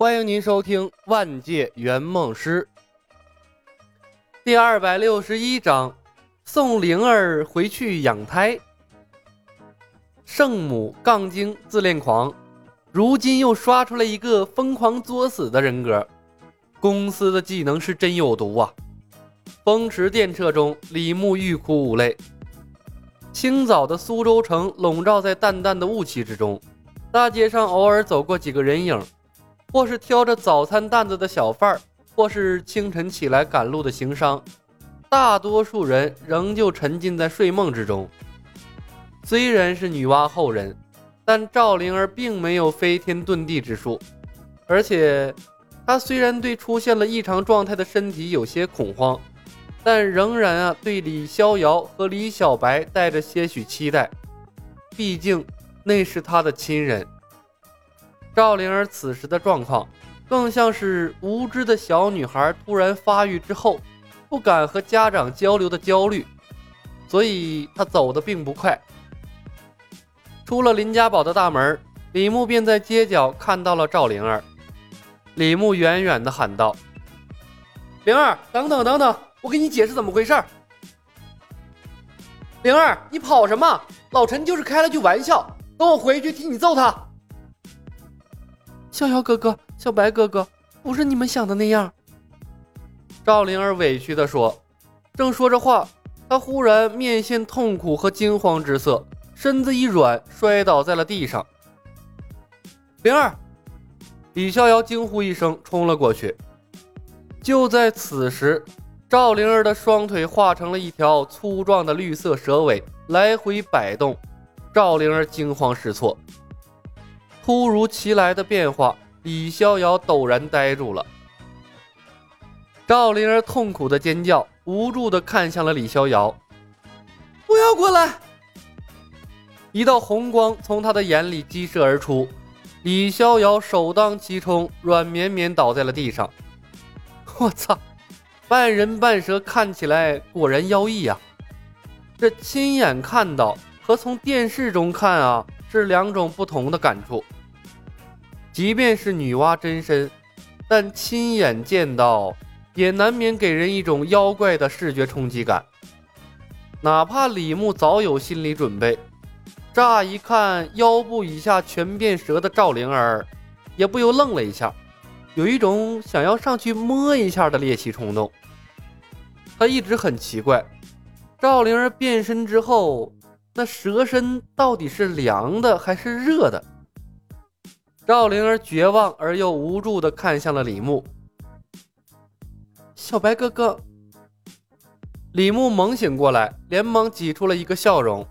欢迎您收听《万界圆梦师》第二百六十一章：送灵儿回去养胎。圣母杠精自恋狂，如今又刷出来一个疯狂作死的人格。公司的技能是真有毒啊！风驰电掣中，李牧欲哭无泪。清早的苏州城笼罩在淡淡的雾气之中，大街上偶尔走过几个人影。或是挑着早餐担子的小贩儿，或是清晨起来赶路的行商，大多数人仍旧沉浸在睡梦之中。虽然是女娲后人，但赵灵儿并没有飞天遁地之术，而且她虽然对出现了异常状态的身体有些恐慌，但仍然啊对李逍遥和李小白带着些许期待，毕竟那是他的亲人。赵灵儿此时的状况，更像是无知的小女孩突然发育之后，不敢和家长交流的焦虑，所以她走的并不快。出了林家堡的大门，李牧便在街角看到了赵灵儿。李牧远远地喊道：“灵儿，等等等等，我给你解释怎么回事。”灵儿，你跑什么？老陈就是开了句玩笑，等我回去替你揍他。逍遥哥哥，小白哥哥，不是你们想的那样。赵灵儿委屈地说。正说着话，她忽然面现痛苦和惊慌之色，身子一软，摔倒在了地上。灵儿，李逍遥惊呼一声，冲了过去。就在此时，赵灵儿的双腿化成了一条粗壮的绿色蛇尾，来回摆动。赵灵儿惊慌失措。突如其来的变化，李逍遥陡然呆住了。赵灵儿痛苦的尖叫，无助的看向了李逍遥：“不要过来！”一道红光从他的眼里激射而出，李逍遥首当其冲，软绵绵倒在了地上。我操！半人半蛇看起来果然妖异呀！这亲眼看到和从电视中看啊，是两种不同的感触。即便是女娲真身，但亲眼见到也难免给人一种妖怪的视觉冲击感。哪怕李牧早有心理准备，乍一看腰部以下全变蛇的赵灵儿，也不由愣了一下，有一种想要上去摸一下的猎奇冲动。他一直很奇怪，赵灵儿变身之后，那蛇身到底是凉的还是热的？赵灵儿绝望而又无助地看向了李牧。小白哥哥，李牧猛醒过来，连忙挤出了一个笑容。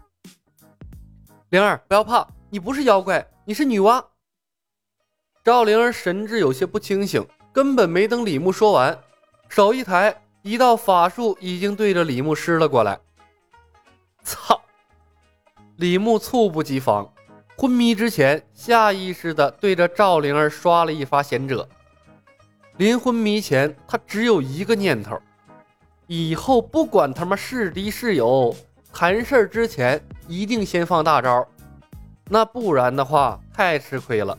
灵儿，不要怕，你不是妖怪，你是女娲。赵灵儿神志有些不清醒，根本没等李牧说完，手一抬，一道法术已经对着李牧施了过来。操！李牧猝不及防。昏迷之前，下意识地对着赵灵儿刷了一发贤者。临昏迷前，他只有一个念头：以后不管他妈是敌是友，谈事儿之前一定先放大招，那不然的话太吃亏了。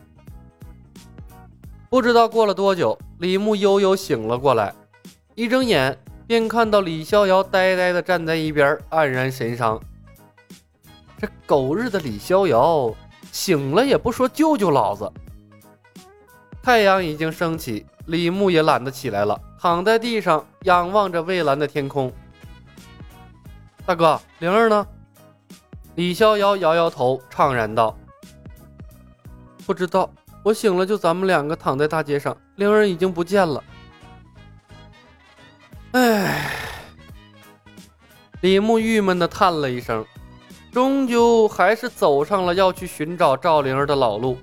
不知道过了多久，李牧悠悠醒了过来，一睁眼便看到李逍遥呆呆地站在一边，黯然神伤。这狗日的李逍遥！醒了也不说救救老子！太阳已经升起，李牧也懒得起来了，躺在地上仰望着蔚蓝的天空。大哥，灵儿呢？李逍遥摇摇头，怅然道：“不知道，我醒了就咱们两个躺在大街上，灵儿已经不见了。”唉，李牧郁闷的叹了一声。终究还是走上了要去寻找赵灵儿的老路。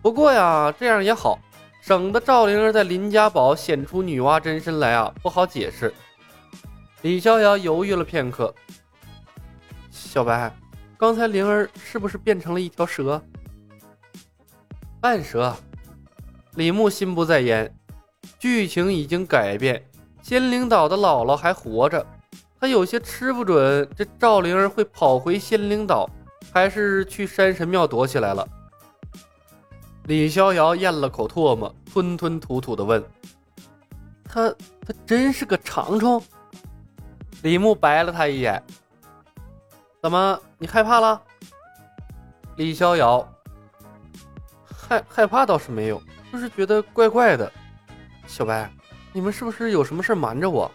不过呀，这样也好，省得赵灵儿在林家堡显出女娲真身来啊，不好解释。李逍遥犹豫了片刻：“小白，刚才灵儿是不是变成了一条蛇？半蛇？”李牧心不在焉，剧情已经改变，仙灵岛的姥姥还活着。他有些吃不准，这赵灵儿会跑回仙灵岛，还是去山神庙躲起来了？李逍遥咽了口唾沫，吞吞吐吐的问：“他他真是个长虫？”李牧白了他一眼：“怎么，你害怕了？”李逍遥：“害害怕倒是没有，就是觉得怪怪的。小白，你们是不是有什么事瞒着我？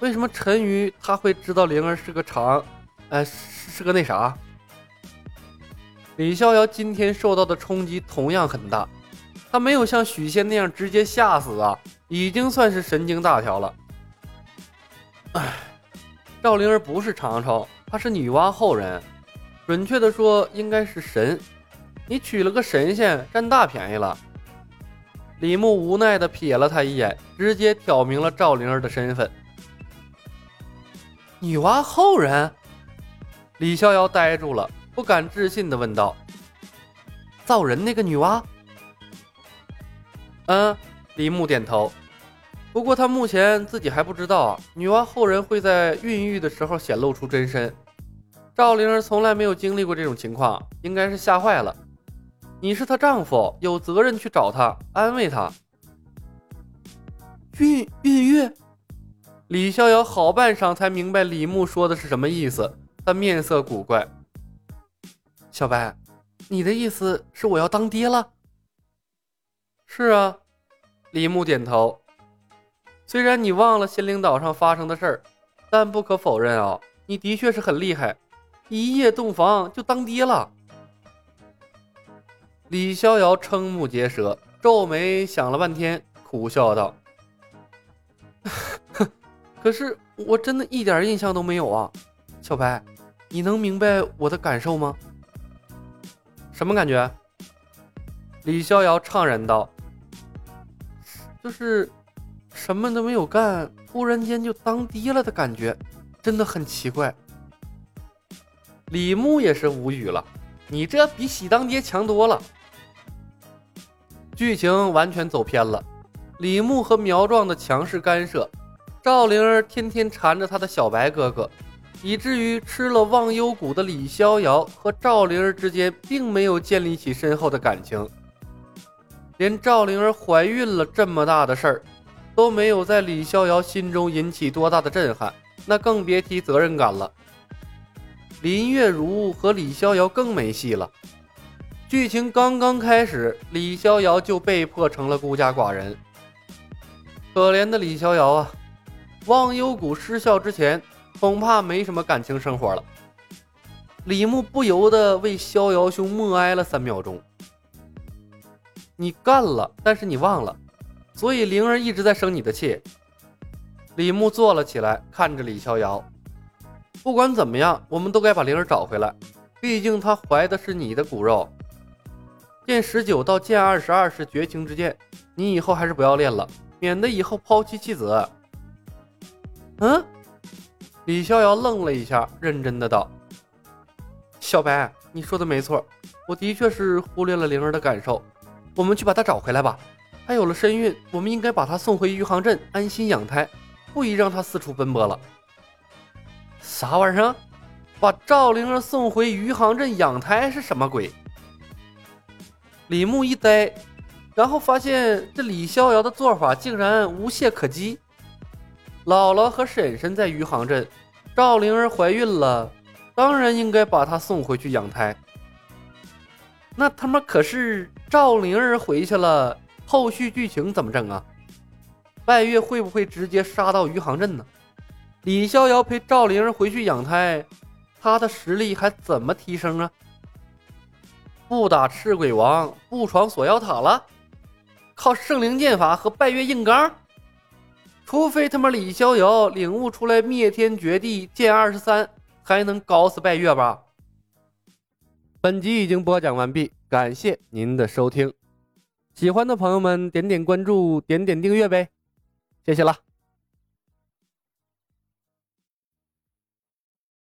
为什么陈鱼他会知道灵儿是个长，呃，是是个那啥？”李逍遥今天受到的冲击同样很大，他没有像许仙那样直接吓死啊，已经算是神经大条了。唉，赵灵儿不是长虫，她是女娲后人，准确的说应该是神。你娶了个神仙，占大便宜了。李牧无奈的瞥了他一眼，直接挑明了赵灵儿的身份。女娲后人，李逍遥呆住了。不敢置信的问道：“造人那个女娲？”嗯，李牧点头。不过他目前自己还不知道，女娲后人会在孕育的时候显露出真身。赵灵儿从来没有经历过这种情况，应该是吓坏了。你是她丈夫，有责任去找她，安慰她。孕孕育？李逍遥好半晌才明白李牧说的是什么意思，他面色古怪。小白，你的意思是我要当爹了？是啊，李牧点头。虽然你忘了仙灵岛上发生的事儿，但不可否认啊，你的确是很厉害，一夜洞房就当爹了。李逍遥瞠目结舌，皱眉想了半天，苦笑道：“可是我真的一点印象都没有啊，小白，你能明白我的感受吗？”什么感觉？李逍遥怅然道：“就是什么都没有干，突然间就当爹了的感觉，真的很奇怪。”李牧也是无语了：“你这比喜当爹强多了。”剧情完全走偏了。李牧和苗壮的强势干涉，赵灵儿天天缠着他的小白哥哥。以至于吃了忘忧谷的李逍遥和赵灵儿之间并没有建立起深厚的感情，连赵灵儿怀孕了这么大的事儿，都没有在李逍遥心中引起多大的震撼，那更别提责任感了。林月如和李逍遥更没戏了，剧情刚刚开始，李逍遥就被迫成了孤家寡人。可怜的李逍遥啊，忘忧谷失效之前。恐怕没什么感情生活了。李牧不由得为逍遥兄默哀了三秒钟。你干了，但是你忘了，所以灵儿一直在生你的气。李牧坐了起来，看着李逍遥。不管怎么样，我们都该把灵儿找回来，毕竟她怀的是你的骨肉。剑十九到剑二十二是绝情之剑，你以后还是不要练了，免得以后抛妻弃子。嗯。李逍遥愣了一下，认真的道：“小白，你说的没错，我的确是忽略了灵儿的感受。我们去把她找回来吧。她有了身孕，我们应该把她送回余杭镇安心养胎，不宜让她四处奔波了。”啥玩意儿？把赵灵儿送回余杭镇养胎是什么鬼？李牧一呆，然后发现这李逍遥的做法竟然无懈可击。姥姥和婶婶在余杭镇，赵灵儿怀孕了，当然应该把她送回去养胎。那他妈可是赵灵儿回去了，后续剧情怎么整啊？拜月会不会直接杀到余杭镇呢？李逍遥陪赵灵儿回去养胎，他的实力还怎么提升啊？不打赤鬼王，不闯锁妖塔了？靠圣灵剑法和拜月硬刚？除非他妈李逍遥领悟出来灭天绝地剑二十三，还能搞死拜月吧？本集已经播讲完毕，感谢您的收听。喜欢的朋友们点点关注，点点订阅呗，谢谢了。